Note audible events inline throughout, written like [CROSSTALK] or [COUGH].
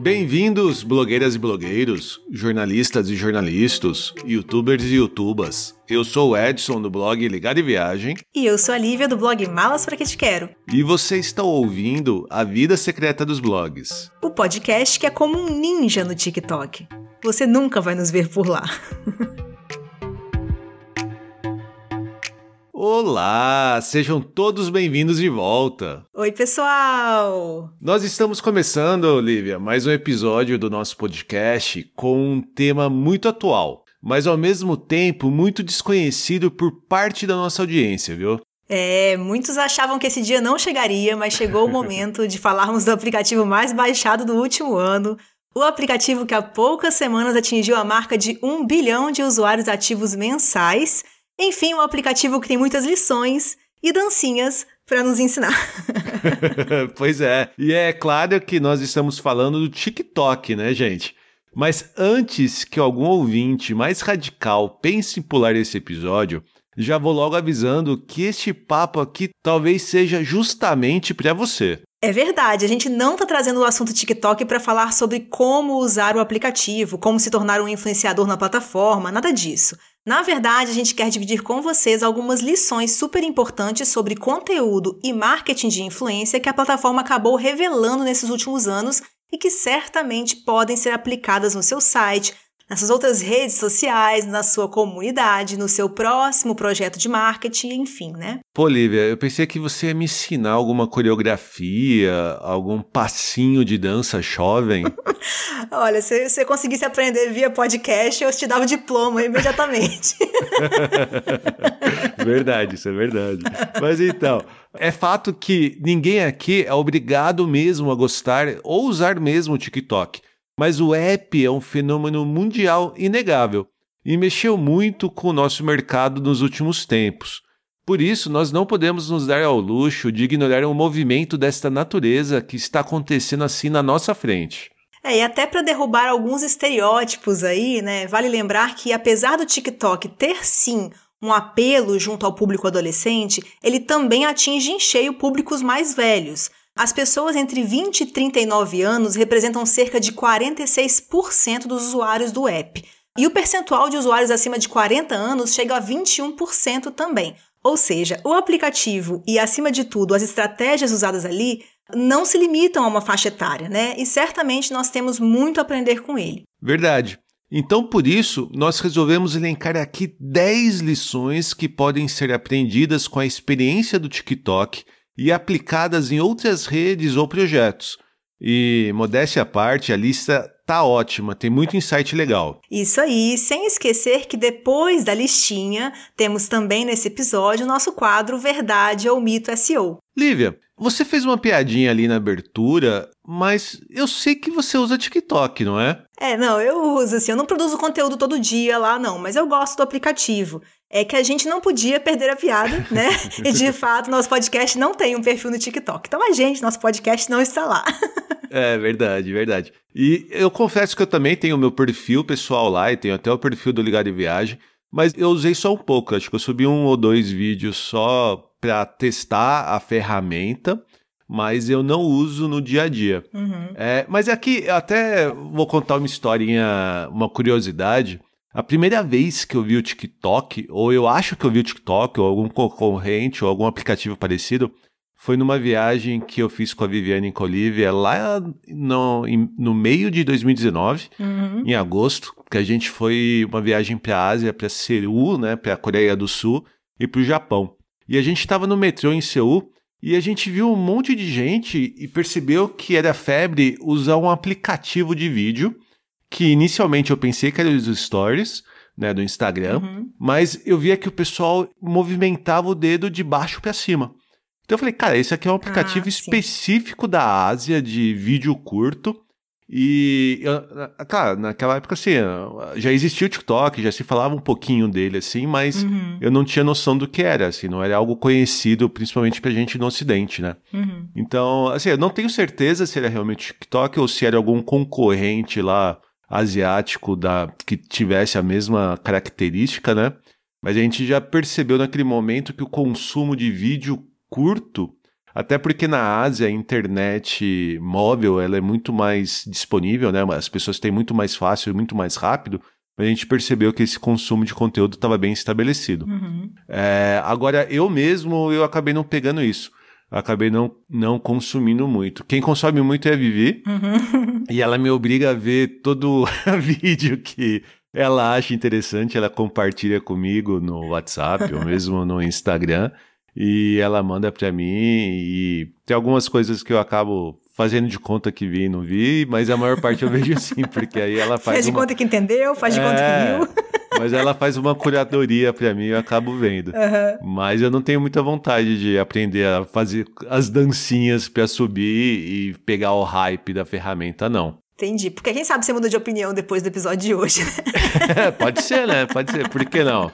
Bem-vindos, blogueiras e blogueiros, jornalistas e jornalistas, youtubers e youtubas. Eu sou o Edson do blog Ligado e Viagem. E eu sou a Lívia do blog Malas Pra Que Te Quero. E você está ouvindo A Vida Secreta dos Blogs. O podcast que é como um ninja no TikTok. Você nunca vai nos ver por lá. [LAUGHS] Olá, sejam todos bem-vindos de volta. Oi, pessoal! Nós estamos começando, Olivia, mais um episódio do nosso podcast com um tema muito atual, mas ao mesmo tempo muito desconhecido por parte da nossa audiência, viu? É, muitos achavam que esse dia não chegaria, mas chegou o [LAUGHS] momento de falarmos do aplicativo mais baixado do último ano, o aplicativo que há poucas semanas atingiu a marca de 1 bilhão de usuários ativos mensais enfim, um aplicativo que tem muitas lições e dancinhas para nos ensinar. [LAUGHS] [LAUGHS] pois é. E é claro que nós estamos falando do TikTok, né, gente? Mas antes que algum ouvinte mais radical pense em pular esse episódio, já vou logo avisando que este papo aqui talvez seja justamente para você. É verdade, a gente não está trazendo o assunto TikTok para falar sobre como usar o aplicativo, como se tornar um influenciador na plataforma, nada disso. Na verdade, a gente quer dividir com vocês algumas lições super importantes sobre conteúdo e marketing de influência que a plataforma acabou revelando nesses últimos anos e que certamente podem ser aplicadas no seu site, nessas outras redes sociais, na sua comunidade, no seu próximo projeto de marketing, enfim, né? Pô, Lívia, eu pensei que você ia me ensinar alguma coreografia, algum passinho de dança jovem. [LAUGHS] Olha, se você conseguisse aprender via podcast, eu te dava o diploma imediatamente. [LAUGHS] verdade, isso é verdade. Mas então, é fato que ninguém aqui é obrigado mesmo a gostar ou usar mesmo o TikTok. Mas o app é um fenômeno mundial inegável e mexeu muito com o nosso mercado nos últimos tempos. Por isso, nós não podemos nos dar ao luxo de ignorar um movimento desta natureza que está acontecendo assim na nossa frente. É, e até para derrubar alguns estereótipos aí, né? Vale lembrar que apesar do TikTok ter sim um apelo junto ao público adolescente, ele também atinge em cheio públicos mais velhos. As pessoas entre 20 e 39 anos representam cerca de 46% dos usuários do app. E o percentual de usuários acima de 40 anos chega a 21% também. Ou seja, o aplicativo e, acima de tudo, as estratégias usadas ali não se limitam a uma faixa etária, né? E certamente nós temos muito a aprender com ele. Verdade. Então, por isso, nós resolvemos elencar aqui 10 lições que podem ser aprendidas com a experiência do TikTok e aplicadas em outras redes ou projetos. E, modéstia à parte, a lista tá ótima, tem muito insight legal. Isso aí, sem esquecer que depois da listinha, temos também nesse episódio o nosso quadro Verdade ou Mito SEO. Lívia, você fez uma piadinha ali na abertura, mas eu sei que você usa TikTok, não é? É, não, eu uso, assim, eu não produzo conteúdo todo dia lá, não, mas eu gosto do aplicativo é que a gente não podia perder a piada, né? [LAUGHS] e de fato, nosso podcast não tem um perfil no TikTok. Então a gente, nosso podcast não está lá. [LAUGHS] é verdade, verdade. E eu confesso que eu também tenho o meu perfil pessoal lá e tenho até o perfil do Ligado em Viagem, mas eu usei só um pouco. Acho que eu subi um ou dois vídeos só para testar a ferramenta mas eu não uso no dia a dia. Uhum. É, mas aqui até vou contar uma historinha, uma curiosidade. A primeira vez que eu vi o TikTok, ou eu acho que eu vi o TikTok, ou algum concorrente, ou algum aplicativo parecido, foi numa viagem que eu fiz com a Viviane em Colívia lá no, no meio de 2019, uhum. em agosto, que a gente foi uma viagem para a Ásia, para Seul, né, para a Coreia do Sul e para o Japão. E a gente estava no metrô em Seul e a gente viu um monte de gente e percebeu que era febre usar um aplicativo de vídeo que inicialmente eu pensei que era os stories, né, do Instagram, uhum. mas eu via que o pessoal movimentava o dedo de baixo para cima. Então eu falei, cara, esse aqui é um aplicativo ah, específico da Ásia de vídeo curto. E, cara, naquela época, assim, já existia o TikTok, já se falava um pouquinho dele, assim, mas uhum. eu não tinha noção do que era, assim, não era algo conhecido, principalmente pra gente no Ocidente, né? Uhum. Então, assim, eu não tenho certeza se era realmente TikTok ou se era algum concorrente lá asiático da que tivesse a mesma característica, né? Mas a gente já percebeu naquele momento que o consumo de vídeo curto Até porque na Ásia a internet móvel ela é muito mais disponível, né? As pessoas têm muito mais fácil, muito mais rápido. A gente percebeu que esse consumo de conteúdo estava bem estabelecido. Uhum. É, agora, eu mesmo, eu acabei não pegando isso. Acabei não, não consumindo muito. Quem consome muito é a Vivi. Uhum. [LAUGHS] E ela me obriga a ver todo [LAUGHS] vídeo que ela acha interessante. Ela compartilha comigo no WhatsApp ou mesmo no Instagram e ela manda para mim e tem algumas coisas que eu acabo fazendo de conta que vi e não vi, mas a maior parte eu vejo [LAUGHS] sim, porque aí ela faz Faz de uma... conta que entendeu, faz de é, conta que é, viu. [LAUGHS] mas ela faz uma curadoria para mim e eu acabo vendo. Uhum. Mas eu não tenho muita vontade de aprender a fazer as dancinhas para subir e pegar o hype da ferramenta, não. Entendi. Porque quem sabe você muda de opinião depois do episódio de hoje, né? [LAUGHS] Pode ser, né? Pode ser. Por que não?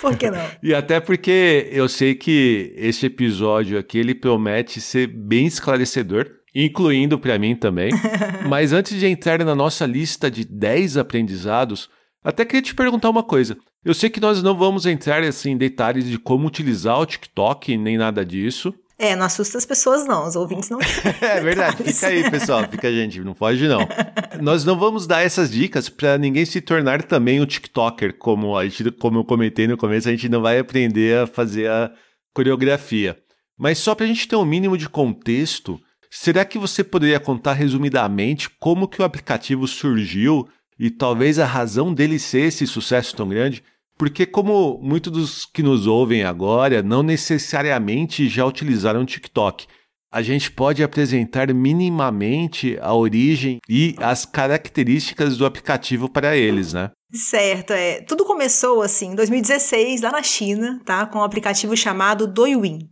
Por que não? E até porque eu sei que esse episódio aqui ele promete ser bem esclarecedor, incluindo para mim também. [LAUGHS] Mas antes de entrar na nossa lista de 10 aprendizados, até queria te perguntar uma coisa. Eu sei que nós não vamos entrar assim, em detalhes de como utilizar o TikTok nem nada disso. É, não assusta as pessoas, não. Os ouvintes não. [LAUGHS] é verdade. Fica aí, pessoal. Fica, gente. Não foge, não. [LAUGHS] Nós não vamos dar essas dicas para ninguém se tornar também um TikToker, como, a gente, como eu comentei no começo. A gente não vai aprender a fazer a coreografia. Mas só para a gente ter um mínimo de contexto, será que você poderia contar resumidamente como que o aplicativo surgiu e talvez a razão dele ser esse sucesso tão grande? Porque, como muitos dos que nos ouvem agora não necessariamente já utilizaram o TikTok, a gente pode apresentar minimamente a origem e as características do aplicativo para eles, né? Certo, é. Tudo começou assim em 2016, lá na China, tá? Com um aplicativo chamado Douyin.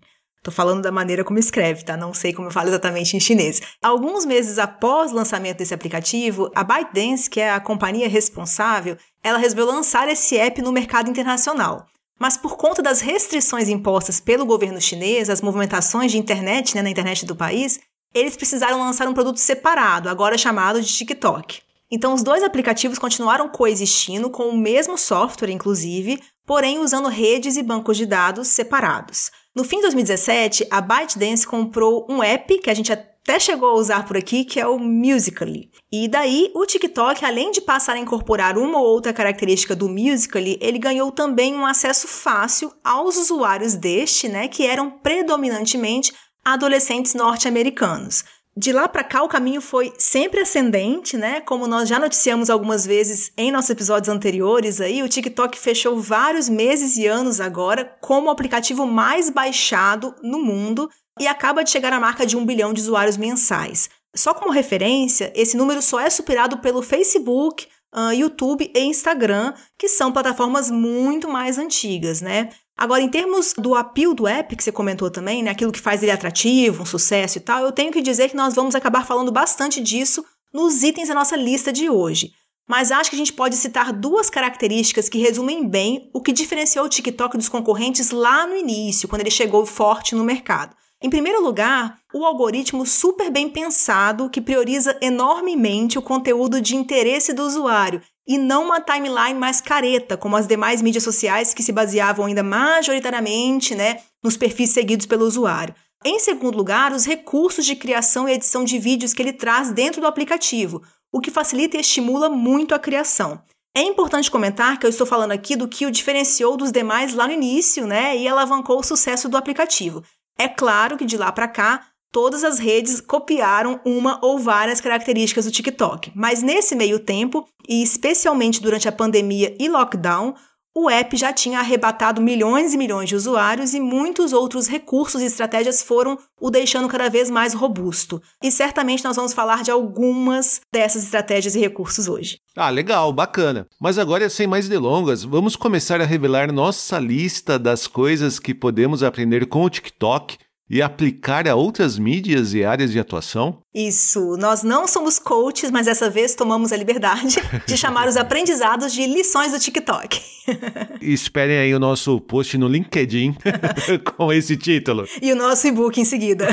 Tô falando da maneira como escreve, tá? Não sei como eu falo exatamente em chinês. Alguns meses após o lançamento desse aplicativo, a ByteDance, que é a companhia responsável, ela resolveu lançar esse app no mercado internacional. Mas por conta das restrições impostas pelo governo chinês, as movimentações de internet né, na internet do país, eles precisaram lançar um produto separado, agora chamado de TikTok. Então, os dois aplicativos continuaram coexistindo com o mesmo software, inclusive, porém usando redes e bancos de dados separados. No fim de 2017, a ByteDance comprou um app que a gente até chegou a usar por aqui, que é o Musical.ly. E daí, o TikTok, além de passar a incorporar uma ou outra característica do Musical.ly, ele ganhou também um acesso fácil aos usuários deste, né, que eram predominantemente adolescentes norte-americanos. De lá para cá, o caminho foi sempre ascendente, né? Como nós já noticiamos algumas vezes em nossos episódios anteriores aí, o TikTok fechou vários meses e anos agora como o aplicativo mais baixado no mundo e acaba de chegar à marca de um bilhão de usuários mensais. Só como referência, esse número só é superado pelo Facebook, uh, YouTube e Instagram, que são plataformas muito mais antigas, né? Agora, em termos do appeal do app, que você comentou também, né, aquilo que faz ele atrativo, um sucesso e tal, eu tenho que dizer que nós vamos acabar falando bastante disso nos itens da nossa lista de hoje. Mas acho que a gente pode citar duas características que resumem bem o que diferenciou o TikTok dos concorrentes lá no início, quando ele chegou forte no mercado. Em primeiro lugar, o algoritmo super bem pensado que prioriza enormemente o conteúdo de interesse do usuário e não uma timeline mais careta, como as demais mídias sociais que se baseavam ainda majoritariamente né, nos perfis seguidos pelo usuário. Em segundo lugar, os recursos de criação e edição de vídeos que ele traz dentro do aplicativo, o que facilita e estimula muito a criação. É importante comentar que eu estou falando aqui do que o diferenciou dos demais lá no início, né, e alavancou o sucesso do aplicativo. É claro que de lá para cá, todas as redes copiaram uma ou várias características do TikTok. Mas nesse meio tempo, e especialmente durante a pandemia e lockdown, o app já tinha arrebatado milhões e milhões de usuários e muitos outros recursos e estratégias foram o deixando cada vez mais robusto. E certamente nós vamos falar de algumas dessas estratégias e recursos hoje. Ah, legal, bacana. Mas agora, sem mais delongas, vamos começar a revelar nossa lista das coisas que podemos aprender com o TikTok e aplicar a outras mídias e áreas de atuação? Isso. Nós não somos coaches, mas dessa vez tomamos a liberdade [LAUGHS] de chamar os aprendizados de lições do TikTok. esperem aí o nosso post no LinkedIn [LAUGHS] [LAUGHS] com esse título. E o nosso e-book em seguida.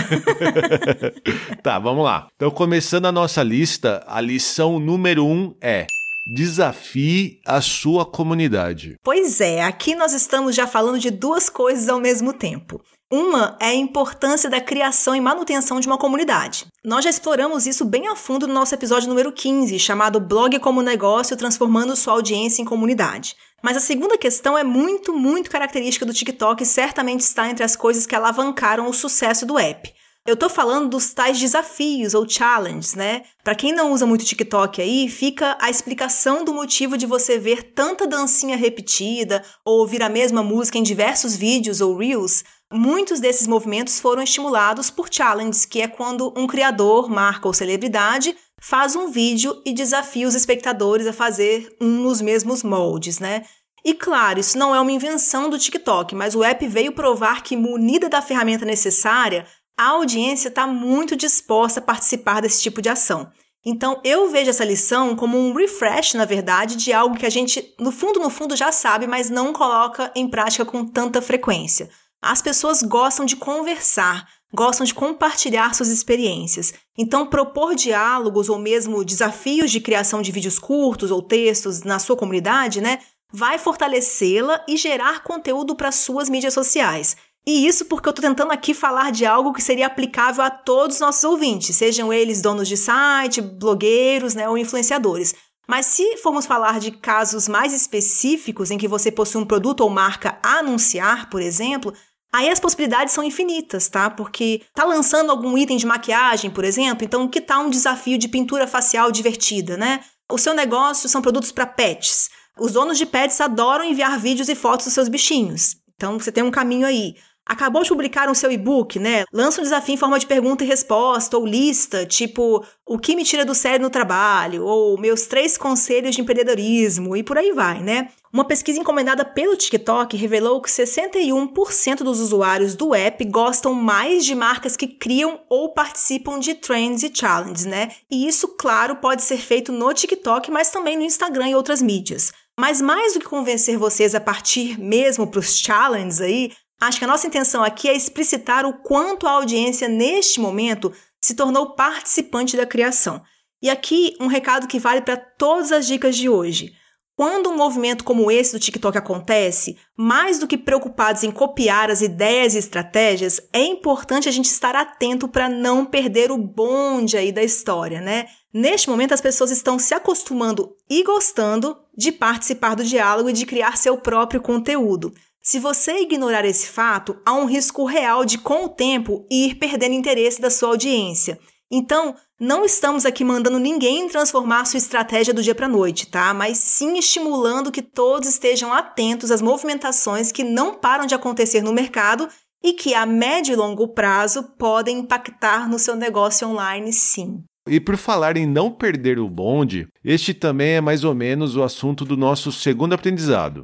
tá, vamos lá. Então, começando a nossa lista, a lição número um é Desafie a sua comunidade. Pois é, aqui nós estamos já falando de duas coisas ao mesmo tempo. Uma é a importância da criação e manutenção de uma comunidade. Nós já exploramos isso bem a fundo no nosso episódio número 15, chamado Blog como Negócio Transformando Sua Audiência em Comunidade. Mas a segunda questão é muito, muito característica do TikTok e certamente está entre as coisas que alavancaram o sucesso do app. Eu tô falando dos tais desafios ou challenges, né? Para quem não usa muito TikTok aí, fica a explicação do motivo de você ver tanta dancinha repetida ou ouvir a mesma música em diversos vídeos ou reels. Muitos desses movimentos foram estimulados por challenges, que é quando um criador, marca ou celebridade faz um vídeo e desafia os espectadores a fazer um nos mesmos moldes, né? E claro, isso não é uma invenção do TikTok, mas o app veio provar que, munida da ferramenta necessária, a audiência está muito disposta a participar desse tipo de ação. Então, eu vejo essa lição como um refresh, na verdade, de algo que a gente, no fundo, no fundo, já sabe, mas não coloca em prática com tanta frequência. As pessoas gostam de conversar, gostam de compartilhar suas experiências. Então, propor diálogos ou mesmo desafios de criação de vídeos curtos ou textos na sua comunidade, né, vai fortalecê-la e gerar conteúdo para suas mídias sociais. E isso porque eu estou tentando aqui falar de algo que seria aplicável a todos os nossos ouvintes, sejam eles donos de site, blogueiros né, ou influenciadores. Mas se formos falar de casos mais específicos em que você possui um produto ou marca a anunciar, por exemplo, aí as possibilidades são infinitas, tá? Porque tá lançando algum item de maquiagem, por exemplo, então que tal um desafio de pintura facial divertida, né? O seu negócio são produtos para pets. Os donos de pets adoram enviar vídeos e fotos dos seus bichinhos. Então você tem um caminho aí. Acabou de publicar o seu e-book, né? Lança um desafio em forma de pergunta e resposta ou lista, tipo o que me tira do sério no trabalho, ou meus três conselhos de empreendedorismo, e por aí vai, né? Uma pesquisa encomendada pelo TikTok revelou que 61% dos usuários do app gostam mais de marcas que criam ou participam de trends e challenges, né? E isso, claro, pode ser feito no TikTok, mas também no Instagram e outras mídias. Mas mais do que convencer vocês a partir mesmo para os challenges aí, Acho que a nossa intenção aqui é explicitar o quanto a audiência, neste momento, se tornou participante da criação. E aqui um recado que vale para todas as dicas de hoje. Quando um movimento como esse do TikTok acontece, mais do que preocupados em copiar as ideias e estratégias, é importante a gente estar atento para não perder o bonde aí da história, né? Neste momento, as pessoas estão se acostumando e gostando de participar do diálogo e de criar seu próprio conteúdo. Se você ignorar esse fato, há um risco real de, com o tempo, ir perdendo interesse da sua audiência. Então, não estamos aqui mandando ninguém transformar sua estratégia do dia para noite, tá? Mas sim estimulando que todos estejam atentos às movimentações que não param de acontecer no mercado e que a médio e longo prazo podem impactar no seu negócio online, sim. E por falar em não perder o bonde, este também é mais ou menos o assunto do nosso segundo aprendizado.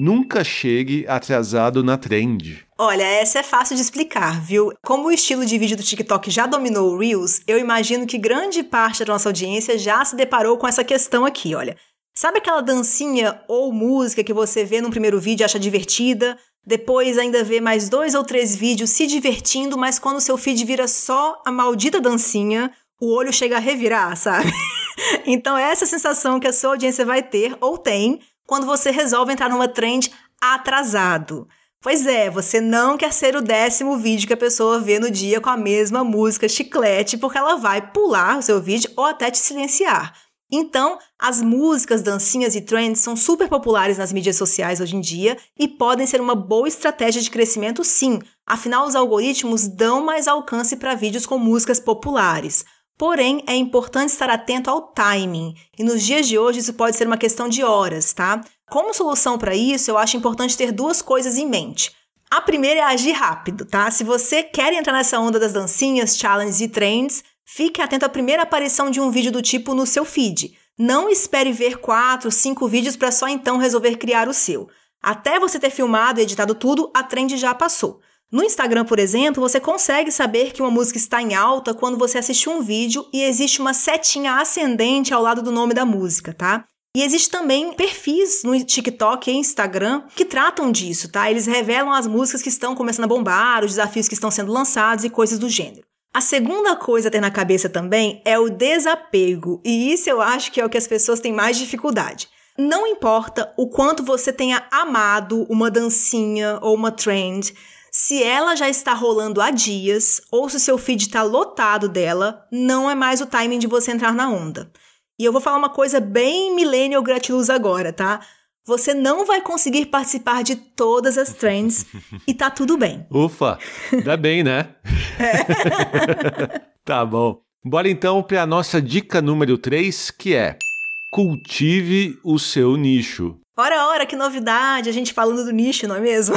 Nunca chegue atrasado na trend. Olha, essa é fácil de explicar, viu? Como o estilo de vídeo do TikTok já dominou o Reels, eu imagino que grande parte da nossa audiência já se deparou com essa questão aqui, olha. Sabe aquela dancinha ou música que você vê no primeiro vídeo e acha divertida, depois ainda vê mais dois ou três vídeos se divertindo, mas quando seu feed vira só a maldita dancinha, o olho chega a revirar, [LAUGHS] sabe? então é essa sensação que a sua audiência vai ter ou tem quando você resolve entrar numa trend atrasado. Pois é, você não quer ser o décimo vídeo que a pessoa vê no dia com a mesma música chiclete, porque ela vai pular o seu vídeo ou até te silenciar. Então, as músicas, dancinhas e trends são super populares nas mídias sociais hoje em dia e podem ser uma boa estratégia de crescimento, sim. Afinal, os algoritmos dão mais alcance para vídeos com músicas populares. Porém, é importante estar atento ao timing, e nos dias de hoje isso pode ser uma questão de horas, tá? Como solução para isso, eu acho importante ter duas coisas em mente. A primeira é agir rápido, tá? Se você quer entrar nessa onda das dancinhas, challenges e trends, fique atento à primeira aparição de um vídeo do tipo no seu feed. Não espere ver quatro, cinco vídeos para só então resolver criar o seu. Até você ter filmado e editado tudo, a trend já passou. No Instagram, por exemplo, você consegue saber que uma música está em alta quando você assiste um vídeo e existe uma setinha ascendente ao lado do nome da música, tá? E existe também perfis no TikTok e Instagram que tratam disso, tá? Eles revelam as músicas que estão começando a bombar, os desafios que estão sendo lançados e coisas do gênero. A segunda coisa a ter na cabeça também é o desapego, e isso eu acho que é o que as pessoas têm mais dificuldade. Não importa o quanto você tenha amado uma dancinha ou uma trend, Se ela já está rolando há dias, ou se seu feed está lotado dela, não é mais o timing de você entrar na onda. E eu vou falar uma coisa bem millennial gratiluz agora, tá? Você não vai conseguir participar de todas as trends e tá tudo bem. Ufa, dá bem, né? É. [LAUGHS] tá bom. Bora então para a nossa dica número 3, que é cultive o seu nicho. Ora, ora, que novidade, a gente falando do nicho, não é mesmo?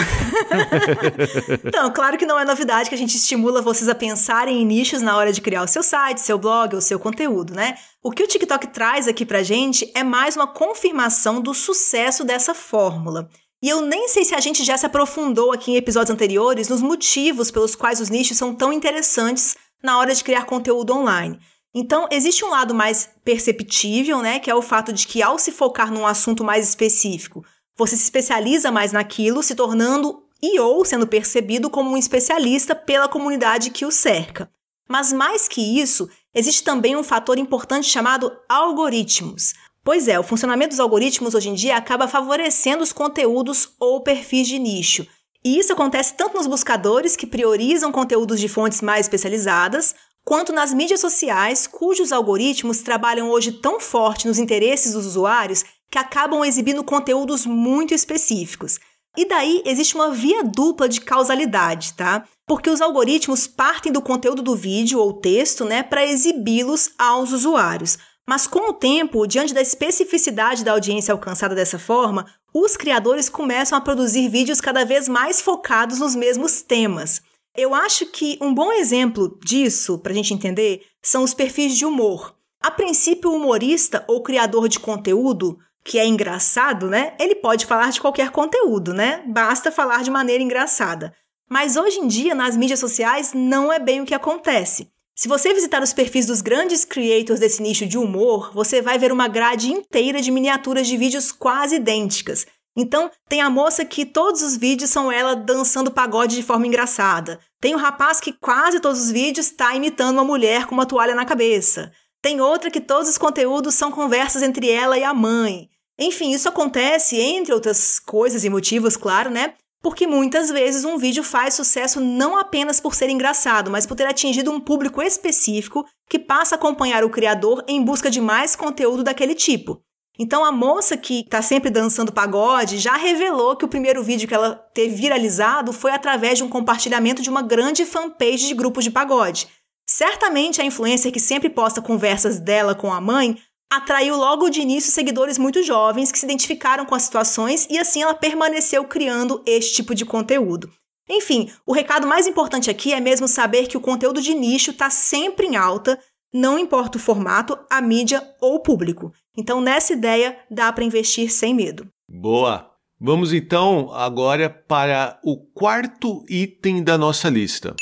[LAUGHS] então, claro que não é novidade que a gente estimula vocês a pensarem em nichos na hora de criar o seu site, seu blog ou seu conteúdo, né? O que o TikTok traz aqui pra gente é mais uma confirmação do sucesso dessa fórmula. E eu nem sei se a gente já se aprofundou aqui em episódios anteriores nos motivos pelos quais os nichos são tão interessantes na hora de criar conteúdo online. Então, existe um lado mais perceptível, né, que é o fato de que ao se focar num assunto mais específico, você se especializa mais naquilo, se tornando e ou sendo percebido como um especialista pela comunidade que o cerca. Mas mais que isso, existe também um fator importante chamado algoritmos. Pois é, o funcionamento dos algoritmos hoje em dia acaba favorecendo os conteúdos ou perfis de nicho. E isso acontece tanto nos buscadores que priorizam conteúdos de fontes mais especializadas, quanto nas mídias sociais, cujos algoritmos trabalham hoje tão forte nos interesses dos usuários que acabam exibindo conteúdos muito específicos. E daí existe uma via dupla de causalidade, tá? Porque os algoritmos partem do conteúdo do vídeo ou texto, né, para exibi-los aos usuários. Mas com o tempo, diante da especificidade da audiência alcançada dessa forma, os criadores começam a produzir vídeos cada vez mais focados nos mesmos temas. Eu acho que um bom exemplo disso, para a gente entender, são os perfis de humor. A princípio, o humorista ou criador de conteúdo, que é engraçado, né? Ele pode falar de qualquer conteúdo, né? Basta falar de maneira engraçada. Mas hoje em dia, nas mídias sociais, não é bem o que acontece. Se você visitar os perfis dos grandes creators desse nicho de humor, você vai ver uma grade inteira de miniaturas de vídeos quase idênticas, então, tem a moça que todos os vídeos são ela dançando pagode de forma engraçada. Tem o rapaz que quase todos os vídeos está imitando uma mulher com uma toalha na cabeça. Tem outra que todos os conteúdos são conversas entre ela e a mãe. Enfim, isso acontece, entre outras coisas e motivos, claro, né? Porque muitas vezes um vídeo faz sucesso não apenas por ser engraçado, mas por ter atingido um público específico que passa a acompanhar o criador em busca de mais conteúdo daquele tipo. Então a moça que está sempre dançando pagode já revelou que o primeiro vídeo que ela teve viralizado foi através de um compartilhamento de uma grande fanpage de grupos de pagode. Certamente a influencer que sempre posta conversas dela com a mãe atraiu logo de início seguidores muito jovens que se identificaram com as situações e assim ela permaneceu criando este tipo de conteúdo. Enfim, o recado mais importante aqui é mesmo saber que o conteúdo de nicho está sempre em alta, não importa o formato, a mídia ou o público. Então, nessa ideia, dá para investir sem medo. Boa! Vamos então agora para o quarto item da nossa lista.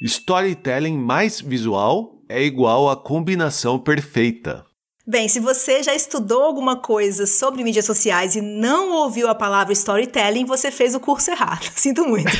Storytelling mais visual é igual a combinação perfeita. Bem, se você já estudou alguma coisa sobre mídias sociais e não ouviu a palavra storytelling, você fez o curso errado. [LAUGHS] Sinto muito.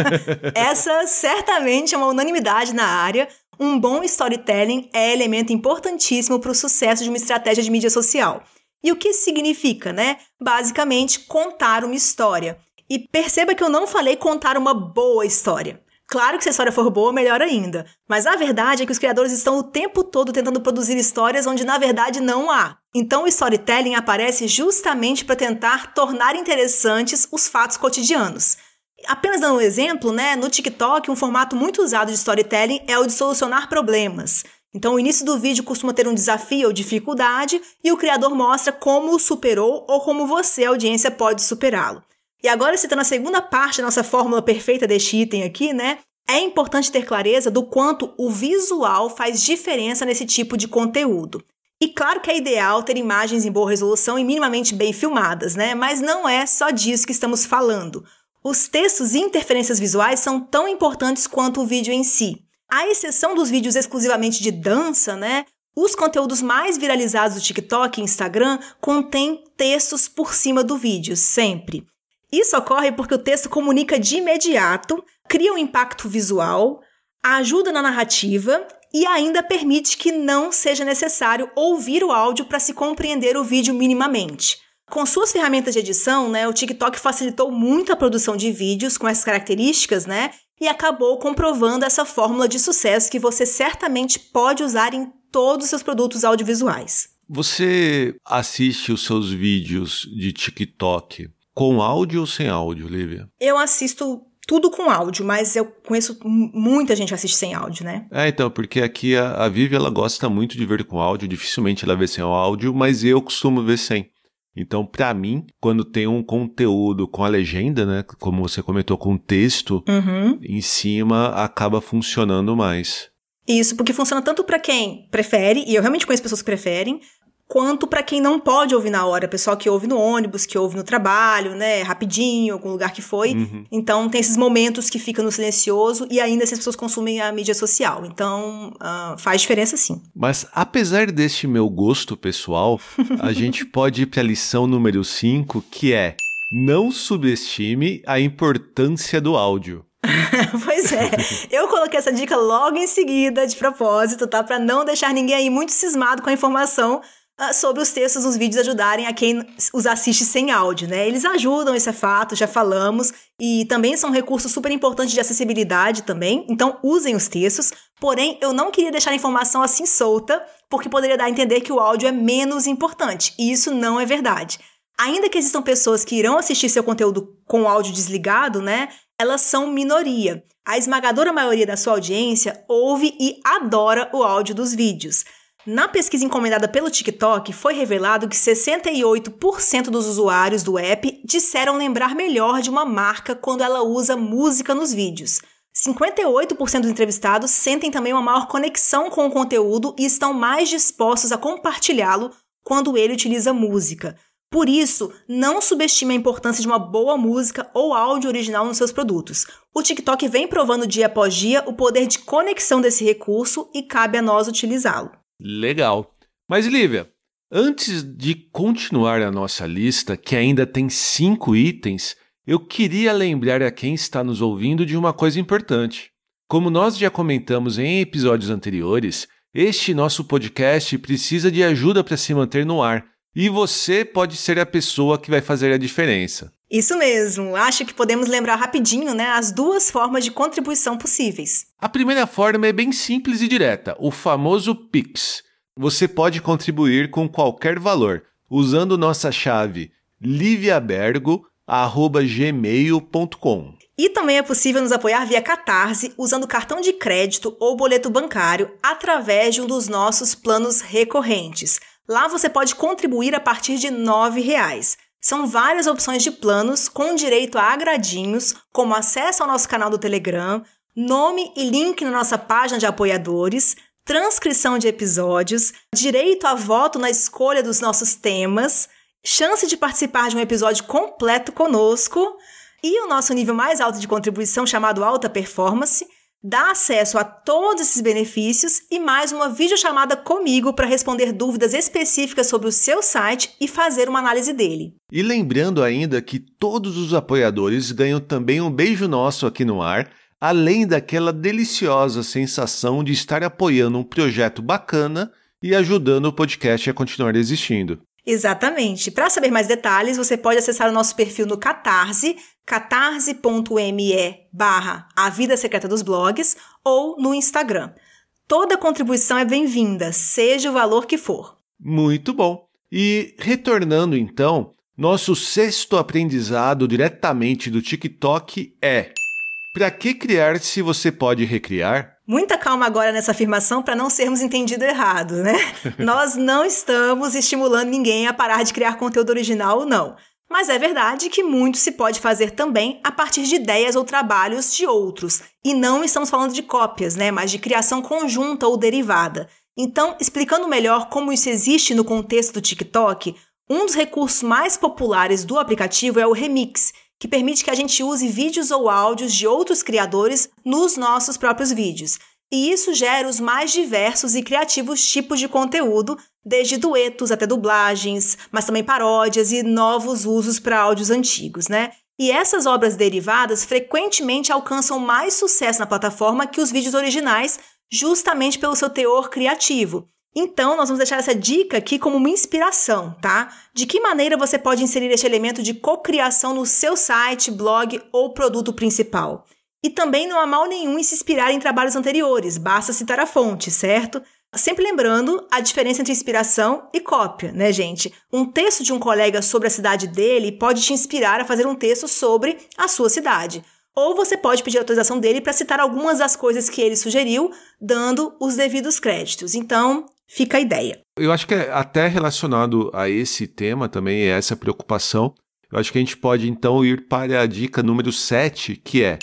[LAUGHS] Essa certamente é uma unanimidade na área, um bom storytelling é elemento importantíssimo para o sucesso de uma estratégia de mídia social. E o que isso significa, né? Basicamente, contar uma história. E perceba que eu não falei contar uma boa história. Claro que se a história for boa, melhor ainda. Mas a verdade é que os criadores estão o tempo todo tentando produzir histórias onde na verdade não há. Então o storytelling aparece justamente para tentar tornar interessantes os fatos cotidianos. Apenas dando um exemplo, né, no TikTok, um formato muito usado de storytelling é o de solucionar problemas. Então, o início do vídeo costuma ter um desafio ou dificuldade e o criador mostra como o superou ou como você, audiência, pode superá-lo. E agora, citando a segunda parte da nossa fórmula perfeita deste item aqui, né? É importante ter clareza do quanto o visual faz diferença nesse tipo de conteúdo. E claro que é ideal ter imagens em boa resolução e minimamente bem filmadas, né? Mas não é só disso que estamos falando. Os textos e interferências visuais são tão importantes quanto o vídeo em si. À exceção dos vídeos exclusivamente de dança, né? Os conteúdos mais viralizados do TikTok e Instagram contêm textos por cima do vídeo, sempre. Isso ocorre porque o texto comunica de imediato, cria um impacto visual, ajuda na narrativa e ainda permite que não seja necessário ouvir o áudio para se compreender o vídeo minimamente. Com suas ferramentas de edição, né, o TikTok facilitou muito a produção de vídeos com essas características, né? E acabou comprovando essa fórmula de sucesso que você certamente pode usar em todos os seus produtos audiovisuais. Você assiste os seus vídeos de TikTok com áudio ou sem áudio, Lívia? Eu assisto tudo com áudio, mas eu conheço muita gente que assiste sem áudio, né? É, então, porque aqui a, a Vivi, ela gosta muito de ver com áudio, dificilmente ela vê sem áudio, mas eu costumo ver sem. Então, para mim, quando tem um conteúdo com a legenda, né, como você comentou, com texto uhum. em cima, acaba funcionando mais. Isso, porque funciona tanto para quem prefere, e eu realmente conheço pessoas que preferem, quanto para quem não pode ouvir na hora, pessoal que ouve no ônibus, que ouve no trabalho, né, rapidinho, algum lugar que foi. Uhum. Então tem esses momentos que fica no silencioso e ainda essas pessoas consumem a mídia social. Então uh, faz diferença sim. Mas apesar deste meu gosto pessoal, a [LAUGHS] gente pode ir para a lição número 5, que é não subestime a importância do áudio. [LAUGHS] pois é. Eu coloquei essa dica logo em seguida, de propósito, tá? Para não deixar ninguém aí muito cismado com a informação sobre os textos dos vídeos ajudarem a quem os assiste sem áudio, né? Eles ajudam, esse é fato, já falamos, e também são recursos super importantes de acessibilidade também. Então, usem os textos. Porém, eu não queria deixar a informação assim solta, porque poderia dar a entender que o áudio é menos importante. E isso não é verdade. Ainda que existam pessoas que irão assistir seu conteúdo com o áudio desligado, né? elas são minoria. A esmagadora maioria da sua audiência ouve e adora o áudio dos vídeos. Na pesquisa encomendada pelo TikTok, foi revelado que 68% dos usuários do app disseram lembrar melhor de uma marca quando ela usa música nos vídeos. 58% dos entrevistados sentem também uma maior conexão com o conteúdo e estão mais dispostos a compartilhá-lo quando ele utiliza música. Por isso, não subestime a importância de uma boa música ou áudio original nos seus produtos. O TikTok vem provando dia após dia o poder de conexão desse recurso e cabe a nós utilizá-lo. Legal. Mas, Lívia, antes de continuar a nossa lista, que ainda tem cinco itens, eu queria lembrar a quem está nos ouvindo de uma coisa importante. Como nós já comentamos em episódios anteriores, este nosso podcast precisa de ajuda para se manter no ar. E você pode ser a pessoa que vai fazer a diferença. Isso mesmo. Acho que podemos lembrar rapidinho, né, as duas formas de contribuição possíveis. A primeira forma é bem simples e direta, o famoso Pix. Você pode contribuir com qualquer valor usando nossa chave liviabergo@gmail.com. E também é possível nos apoiar via Catarse, usando cartão de crédito ou boleto bancário através de um dos nossos planos recorrentes. Lá você pode contribuir a partir de R$ 9,00. São várias opções de planos com direito a agradinhos, como acesso ao nosso canal do Telegram, nome e link na nossa página de apoiadores, transcrição de episódios, direito a voto na escolha dos nossos temas, chance de participar de um episódio completo conosco e o nosso nível mais alto de contribuição chamado Alta Performance dá acesso a todos esses benefícios e mais uma videochamada comigo para responder dúvidas específicas sobre o seu site e fazer uma análise dele. E lembrando ainda que todos os apoiadores ganham também um beijo nosso aqui no ar, além daquela deliciosa sensação de estar apoiando um projeto bacana e ajudando o podcast a continuar existindo. Exatamente. Para saber mais detalhes, você pode acessar o nosso perfil no Catarse, catarse.me barra A Vida Secreta dos Blogs, ou no Instagram. Toda contribuição é bem-vinda, seja o valor que for. Muito bom. E retornando então, nosso sexto aprendizado diretamente do TikTok é: para que criar se você pode recriar? Muita calma agora nessa afirmação para não sermos entendidos errado, né? [LAUGHS] Nós não estamos estimulando ninguém a parar de criar conteúdo original, não. Mas é verdade que muito se pode fazer também a partir de ideias ou trabalhos de outros. E não estamos falando de cópias, né? Mas de criação conjunta ou derivada. Então, explicando melhor como isso existe no contexto do TikTok, um dos recursos mais populares do aplicativo é o Remix, que permite que a gente use vídeos ou áudios de outros criadores nos nossos próprios vídeos. E isso gera os mais diversos e criativos tipos de conteúdo, desde duetos até dublagens, mas também paródias e novos usos para áudios antigos, né? E essas obras derivadas frequentemente alcançam mais sucesso na plataforma que os vídeos originais, justamente pelo seu teor criativo. Então, nós vamos deixar essa dica aqui como uma inspiração, tá? De que maneira você pode inserir este elemento de cocriação no seu site, blog ou produto principal. E também não há mal nenhum em se inspirar em trabalhos anteriores, basta citar a fonte, certo? Sempre lembrando a diferença entre inspiração e cópia, né, gente? Um texto de um colega sobre a cidade dele pode te inspirar a fazer um texto sobre a sua cidade. Ou você pode pedir autorização dele para citar algumas das coisas que ele sugeriu, dando os devidos créditos. Então, Fica a ideia. Eu acho que é até relacionado a esse tema também, é essa preocupação. Eu acho que a gente pode então ir para a dica número 7, que é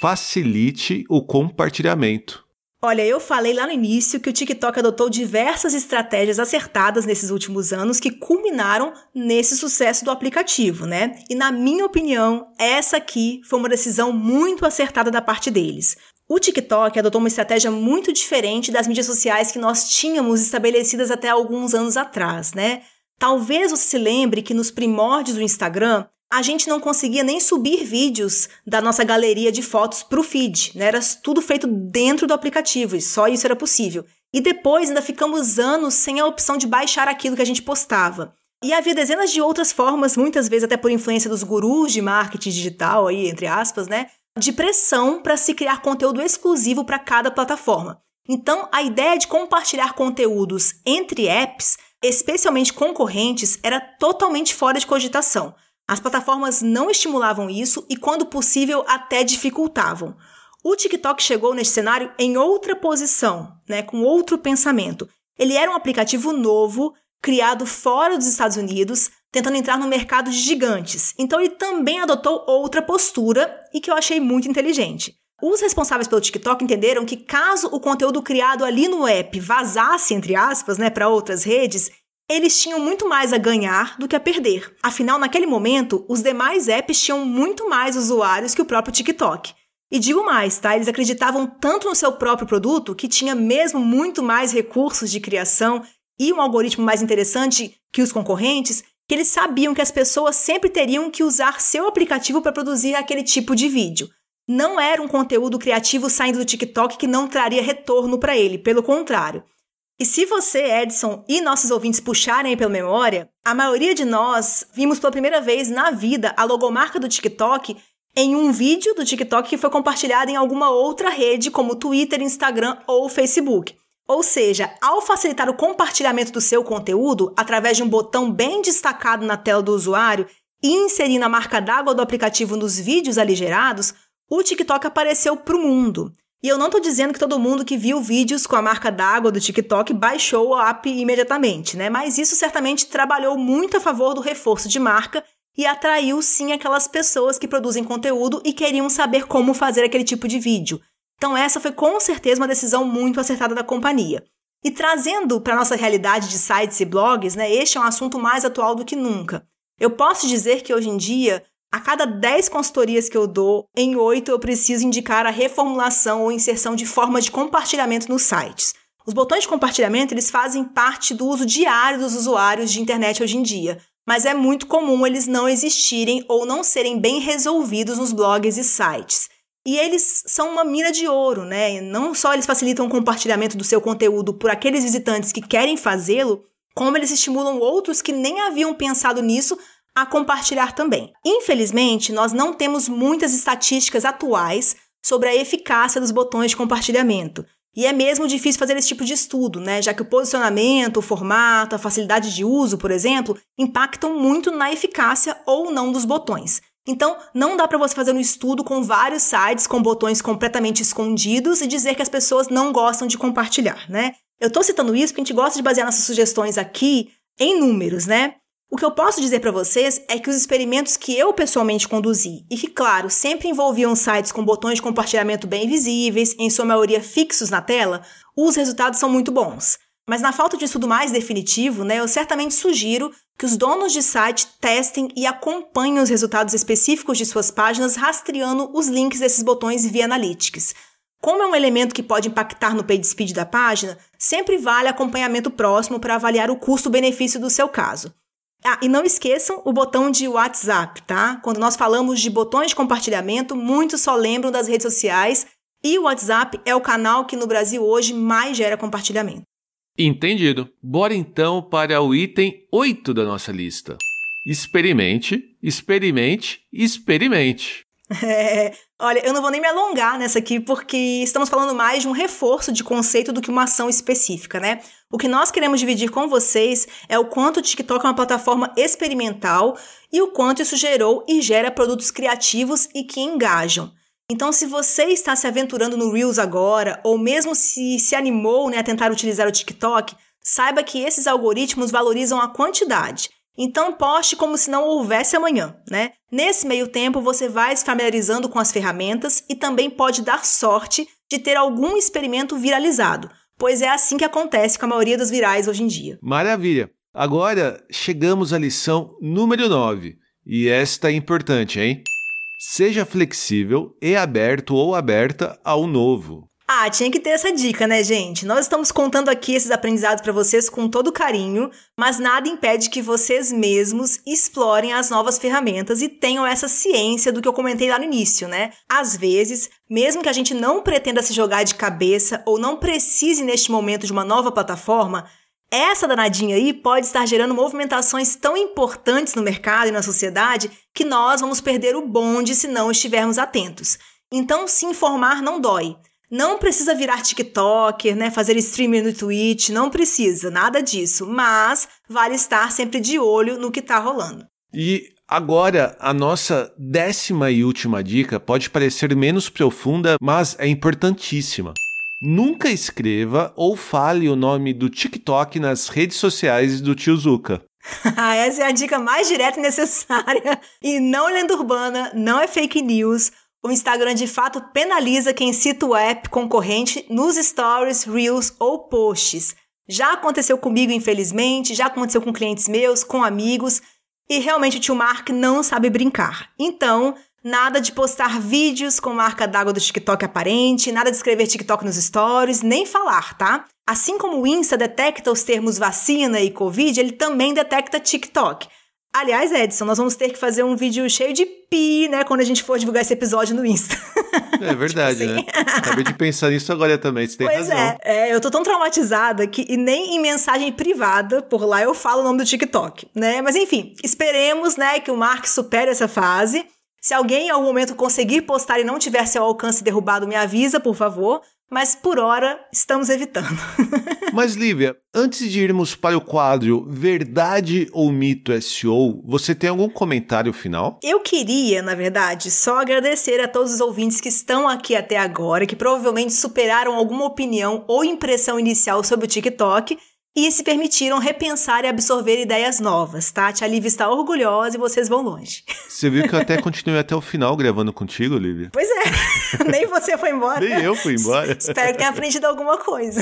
facilite o compartilhamento. Olha, eu falei lá no início que o TikTok adotou diversas estratégias acertadas nesses últimos anos que culminaram nesse sucesso do aplicativo, né? E na minha opinião, essa aqui foi uma decisão muito acertada da parte deles. O TikTok adotou uma estratégia muito diferente das mídias sociais que nós tínhamos estabelecidas até alguns anos atrás, né? Talvez você se lembre que nos primórdios do Instagram, a gente não conseguia nem subir vídeos da nossa galeria de fotos para o feed, né? Era tudo feito dentro do aplicativo e só isso era possível. E depois ainda ficamos anos sem a opção de baixar aquilo que a gente postava. E havia dezenas de outras formas, muitas vezes até por influência dos gurus de marketing digital, aí, entre aspas, né? de pressão para se criar conteúdo exclusivo para cada plataforma. Então, a ideia de compartilhar conteúdos entre apps, especialmente concorrentes, era totalmente fora de cogitação. As plataformas não estimulavam isso e, quando possível, até dificultavam. O TikTok chegou nesse cenário em outra posição, né, com outro pensamento. Ele era um aplicativo novo, criado fora dos Estados Unidos, tentando entrar no mercado de gigantes. Então ele também adotou outra postura e que eu achei muito inteligente. Os responsáveis pelo TikTok entenderam que caso o conteúdo criado ali no app vazasse, entre aspas, né, para outras redes, eles tinham muito mais a ganhar do que a perder. Afinal, naquele momento, os demais apps tinham muito mais usuários que o próprio TikTok. E digo mais, tá? Eles acreditavam tanto no seu próprio produto que tinha mesmo muito mais recursos de criação e um algoritmo mais interessante que os concorrentes, que eles sabiam que as pessoas sempre teriam que usar seu aplicativo para produzir aquele tipo de vídeo. Não era um conteúdo criativo saindo do TikTok que não traria retorno para ele, pelo contrário. E se você, Edson, e nossos ouvintes puxarem pela memória, a maioria de nós vimos pela primeira vez na vida a logomarca do TikTok em um vídeo do TikTok que foi compartilhado em alguma outra rede, como Twitter, Instagram ou Facebook. Ou seja, ao facilitar o compartilhamento do seu conteúdo através de um botão bem destacado na tela do usuário e inserindo a marca d'água do aplicativo nos vídeos ali gerados, o TikTok apareceu para o mundo. E eu não estou dizendo que todo mundo que viu vídeos com a marca d'água do TikTok baixou o app imediatamente, né? Mas isso certamente trabalhou muito a favor do reforço de marca e atraiu sim aquelas pessoas que produzem conteúdo e queriam saber como fazer aquele tipo de vídeo. Então, essa foi com certeza uma decisão muito acertada da companhia. E trazendo para nossa realidade de sites e blogs, né, este é um assunto mais atual do que nunca. Eu posso dizer que hoje em dia, a cada 10 consultorias que eu dou, em 8 eu preciso indicar a reformulação ou inserção de forma de compartilhamento nos sites. Os botões de compartilhamento eles fazem parte do uso diário dos usuários de internet hoje em dia, mas é muito comum eles não existirem ou não serem bem resolvidos nos blogs e sites. E eles são uma mina de ouro, né? Não só eles facilitam o compartilhamento do seu conteúdo por aqueles visitantes que querem fazê-lo, como eles estimulam outros que nem haviam pensado nisso a compartilhar também. Infelizmente, nós não temos muitas estatísticas atuais sobre a eficácia dos botões de compartilhamento. E é mesmo difícil fazer esse tipo de estudo, né? Já que o posicionamento, o formato, a facilidade de uso, por exemplo, impactam muito na eficácia ou não dos botões. Então, não dá para você fazer um estudo com vários sites com botões completamente escondidos e dizer que as pessoas não gostam de compartilhar, né? Eu tô citando isso porque a gente gosta de basear nossas sugestões aqui em números, né? O que eu posso dizer para vocês é que os experimentos que eu pessoalmente conduzi e que, claro, sempre envolviam sites com botões de compartilhamento bem visíveis, em sua maioria fixos na tela, os resultados são muito bons. Mas na falta de estudo mais definitivo, né, eu certamente sugiro que os donos de site testem e acompanhem os resultados específicos de suas páginas rastreando os links desses botões via Analytics. Como é um elemento que pode impactar no page speed da página, sempre vale acompanhamento próximo para avaliar o custo-benefício do seu caso. Ah, e não esqueçam o botão de WhatsApp, tá? Quando nós falamos de botões de compartilhamento, muitos só lembram das redes sociais e o WhatsApp é o canal que no Brasil hoje mais gera compartilhamento. Entendido. Bora então para o item 8 da nossa lista. Experimente, experimente, experimente. É, olha, eu não vou nem me alongar nessa aqui, porque estamos falando mais de um reforço de conceito do que uma ação específica, né? O que nós queremos dividir com vocês é o quanto o TikTok é uma plataforma experimental e o quanto isso gerou e gera produtos criativos e que engajam. Então, se você está se aventurando no Reels agora, ou mesmo se se animou né, a tentar utilizar o TikTok, saiba que esses algoritmos valorizam a quantidade. Então poste como se não houvesse amanhã, né? Nesse meio tempo você vai se familiarizando com as ferramentas e também pode dar sorte de ter algum experimento viralizado, pois é assim que acontece com a maioria dos virais hoje em dia. Maravilha! Agora chegamos à lição número 9, e esta é importante, hein? Seja flexível e aberto ou aberta ao novo. Ah, tinha que ter essa dica, né, gente? Nós estamos contando aqui esses aprendizados para vocês com todo carinho, mas nada impede que vocês mesmos explorem as novas ferramentas e tenham essa ciência do que eu comentei lá no início, né? Às vezes, mesmo que a gente não pretenda se jogar de cabeça ou não precise neste momento de uma nova plataforma, essa danadinha aí pode estar gerando movimentações tão importantes no mercado e na sociedade que nós vamos perder o bonde se não estivermos atentos. Então, se informar não dói. Não precisa virar TikToker, né? Fazer streaming no Twitch, não precisa, nada disso. Mas vale estar sempre de olho no que tá rolando. E agora, a nossa décima e última dica pode parecer menos profunda, mas é importantíssima. Nunca escreva ou fale o nome do TikTok nas redes sociais do tio Zuka. [LAUGHS] Essa é a dica mais direta e necessária. E não é lenda urbana, não é fake news o Instagram de fato penaliza quem cita o app concorrente nos stories, reels ou posts. Já aconteceu comigo, infelizmente, já aconteceu com clientes meus, com amigos, e realmente o tio Mark não sabe brincar. Então, nada de postar vídeos com marca d'água do TikTok aparente, nada de escrever TikTok nos stories, nem falar, tá? Assim como o Insta detecta os termos vacina e Covid, ele também detecta TikTok. Aliás, Edson, nós vamos ter que fazer um vídeo cheio de pi, né, quando a gente for divulgar esse episódio no Insta. [LAUGHS] É verdade, tipo assim. né? [LAUGHS] Acabei de pensar nisso agora também, você tem pois razão. É, é, eu tô tão traumatizada que e nem em mensagem privada por lá eu falo o nome do TikTok, né? Mas enfim, esperemos, né, que o Mark supere essa fase. Se alguém em algum momento conseguir postar e não tiver seu alcance derrubado, me avisa, por favor mas por hora estamos evitando. [LAUGHS] mas Lívia, antes de irmos para o quadro Verdade ou Mito SEO, você tem algum comentário final? Eu queria, na verdade, só agradecer a todos os ouvintes que estão aqui até agora, que provavelmente superaram alguma opinião ou impressão inicial sobre o TikTok e se permitiram repensar e absorver ideias novas, tá? Tia Lívia está orgulhosa e vocês vão longe. Você viu que eu até continuei até o final gravando contigo, Lívia? Pois é, [LAUGHS] nem você foi embora. Nem eu fui embora. Espero que tenha aprendido alguma coisa.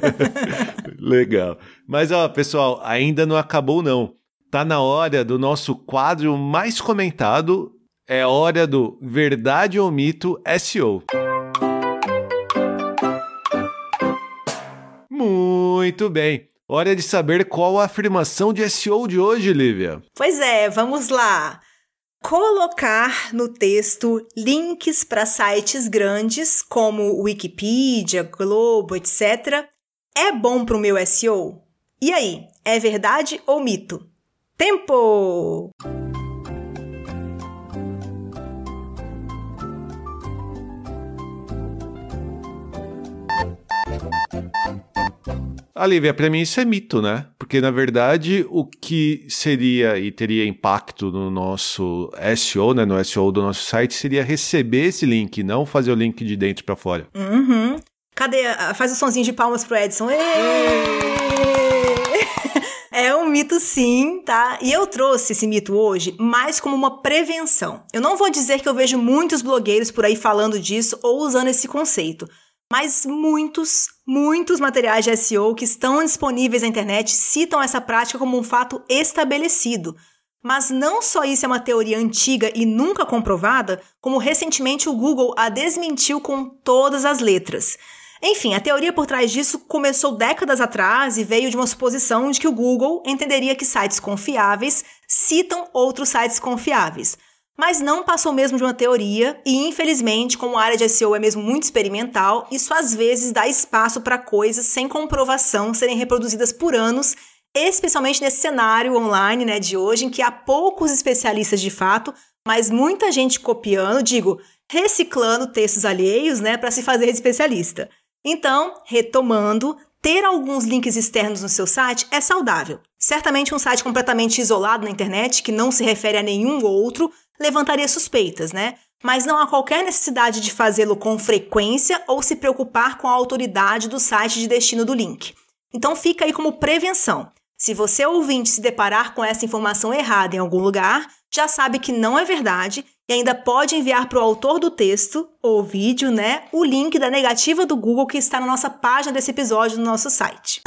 [LAUGHS] Legal. Mas ó, pessoal, ainda não acabou não. Tá na hora do nosso quadro mais comentado, é hora do Verdade ou Mito SEO. Muito bem. Hora de saber qual a afirmação de SEO de hoje, Lívia. Pois é, vamos lá. Colocar no texto links para sites grandes como Wikipedia, Globo, etc. é bom para o meu SEO? E aí, é verdade ou mito? Tempo! A Lívia, para mim isso é mito, né? Porque na verdade o que seria e teria impacto no nosso SEO, né, no SEO do nosso site, seria receber esse link, não fazer o link de dentro para fora. Uhum. Cadê? Faz o sonzinho de palmas pro Edson. É um mito sim, tá? E eu trouxe esse mito hoje mais como uma prevenção. Eu não vou dizer que eu vejo muitos blogueiros por aí falando disso ou usando esse conceito, mas muitos, muitos materiais de SEO que estão disponíveis na internet citam essa prática como um fato estabelecido. Mas não só isso é uma teoria antiga e nunca comprovada, como recentemente o Google a desmentiu com todas as letras. Enfim, a teoria por trás disso começou décadas atrás e veio de uma suposição de que o Google entenderia que sites confiáveis citam outros sites confiáveis. Mas não passou mesmo de uma teoria e, infelizmente, como a área de SEO é mesmo muito experimental, isso às vezes dá espaço para coisas sem comprovação serem reproduzidas por anos, especialmente nesse cenário online né, de hoje, em que há poucos especialistas de fato, mas muita gente copiando, digo, reciclando textos alheios né, para se fazer especialista. Então, retomando, ter alguns links externos no seu site é saudável. Certamente um site completamente isolado na internet, que não se refere a nenhum outro, levantaria suspeitas, né? Mas não há qualquer necessidade de fazê-lo com frequência ou se preocupar com a autoridade do site de destino do link. Então fica aí como prevenção. Se você ouvinte se deparar com essa informação errada em algum lugar, já sabe que não é verdade e ainda pode enviar para o autor do texto ou vídeo, né, o link da negativa do Google que está na nossa página desse episódio no nosso site.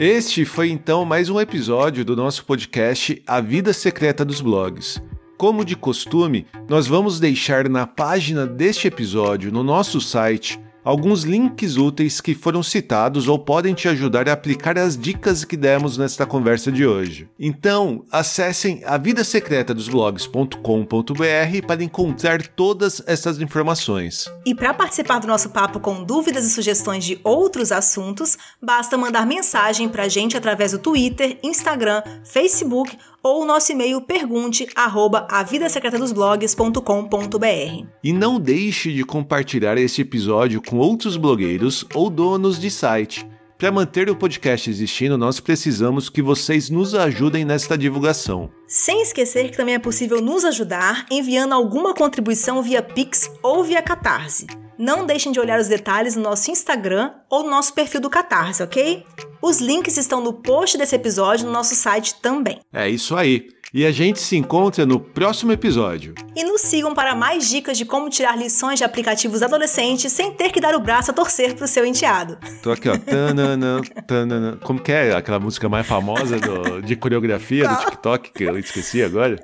Este foi então mais um episódio do nosso podcast A Vida Secreta dos Blogs. Como de costume, nós vamos deixar na página deste episódio no nosso site alguns links úteis que foram citados ou podem te ajudar a aplicar as dicas que demos nesta conversa de hoje. Então, acessem avidasecretadosblogs.com.br para encontrar todas essas informações. E para participar do nosso papo com dúvidas e sugestões de outros assuntos, basta mandar mensagem para a gente através do Twitter, Instagram, Facebook ou o nosso e-mail pergunte arroba avidasecretadosblogs.com.br. E não deixe de compartilhar este episódio com outros blogueiros ou donos de site. Para manter o podcast existindo, nós precisamos que vocês nos ajudem nesta divulgação. Sem esquecer que também é possível nos ajudar enviando alguma contribuição via Pix ou via Catarse. Não deixem de olhar os detalhes no nosso Instagram ou no nosso perfil do Catarse, ok? Os links estão no post desse episódio no nosso site também. É isso aí. E a gente se encontra no próximo episódio. E nos sigam para mais dicas de como tirar lições de aplicativos adolescentes sem ter que dar o braço a torcer pro seu enteado. Tô aqui, ó. Tanana, tanana. Como que é aquela música mais famosa do, de coreografia do [LAUGHS] TikTok que eu esqueci agora?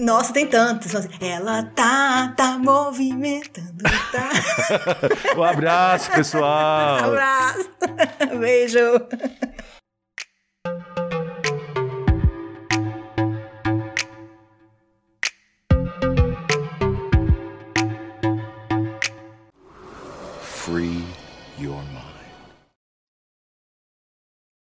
Nossa, tem tantos. Ela tá, tá movimentando, tá. [LAUGHS] um abraço, pessoal. Um abraço. [LAUGHS] Beijo.